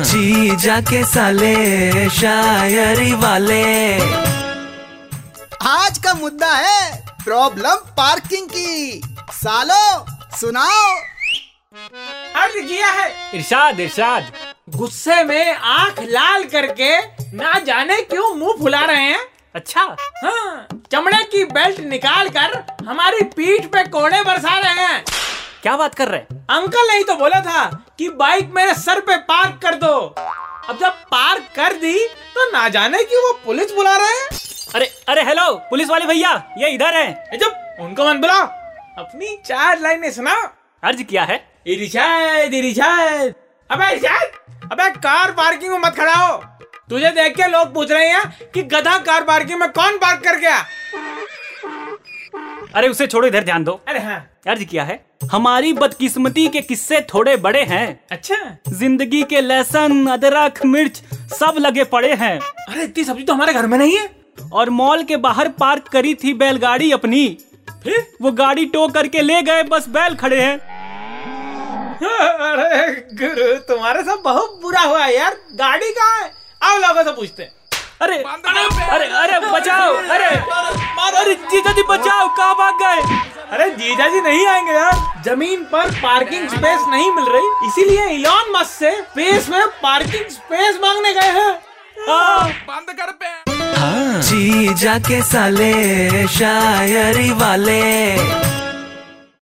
जी जाके साले शायरी वाले। आज का मुद्दा है प्रॉब्लम पार्किंग की। सालो सुनाओ। अर्ज़ किया है। इरशाद इरशाद गुस्से में आँख लाल करके ना जाने क्यों मुँह फुला रहे हैं? अच्छा हाँ चमड़े की बेल्ट निकाल कर हमारी पीठ पे कोड़े बरसा रहे हैं। क्या बात कर रहे अंकल ने ही तो बोला था कि बाइक मेरे सर पे पार्क कर दो। अब जब पार्क कर दी तो ना जाने क्यों वो पुलिस बुला रहे हैं? अरे अरे हेलो पुलिस वाले भैया ये इधर है। जब उनको मत बुलाओ। अपनी चार लाइनें सुना अर्ज़ किया है। इरिशाद इरिशाद अबे इरिशाद अबे कार पार्किंग में मत खड़ा हो। तुझे देख के लोग पूछ रहे हैं कि गधा कार पार्किंग में कौन पार्क कर गया। अरे उसे छोड़ो इधर ध्यान दो। अरे हाँ। अर्ज़ किया है। हमारी बदकिस्मती के किस्से थोड़े बड़े हैं। अच्छा। ज़िंदगी के लहसुन अदरक मिर्च सब लगे पड़े हैं। अरे इतनी सब्ज़ी तो हमारे घर में नहीं है। और मॉल के बाहर पार्क करी थी बैलगाड़ी अपनी। फिर? वो गाड़ी टो करके ले गए बस बैल खड़े हैं। अरे गुरु तुम्हारे साथ बहुत बुरा हुआ यार। गाड़ी कहाँ है? आओ लोगों से पूछते हैं। अरे अरे अरे बचाओ। अरे अरे जीजा जी नहीं आएँगे यार। ज़मीन पर पार्किंग स्पेस नहीं मिल रही। इसीलिए इलॉन मस्क से स्पेस में पार्किंग स्पेस मांगने गए हैं। बंद कर पे। हाँ। जीजा के साले शायरी वाले।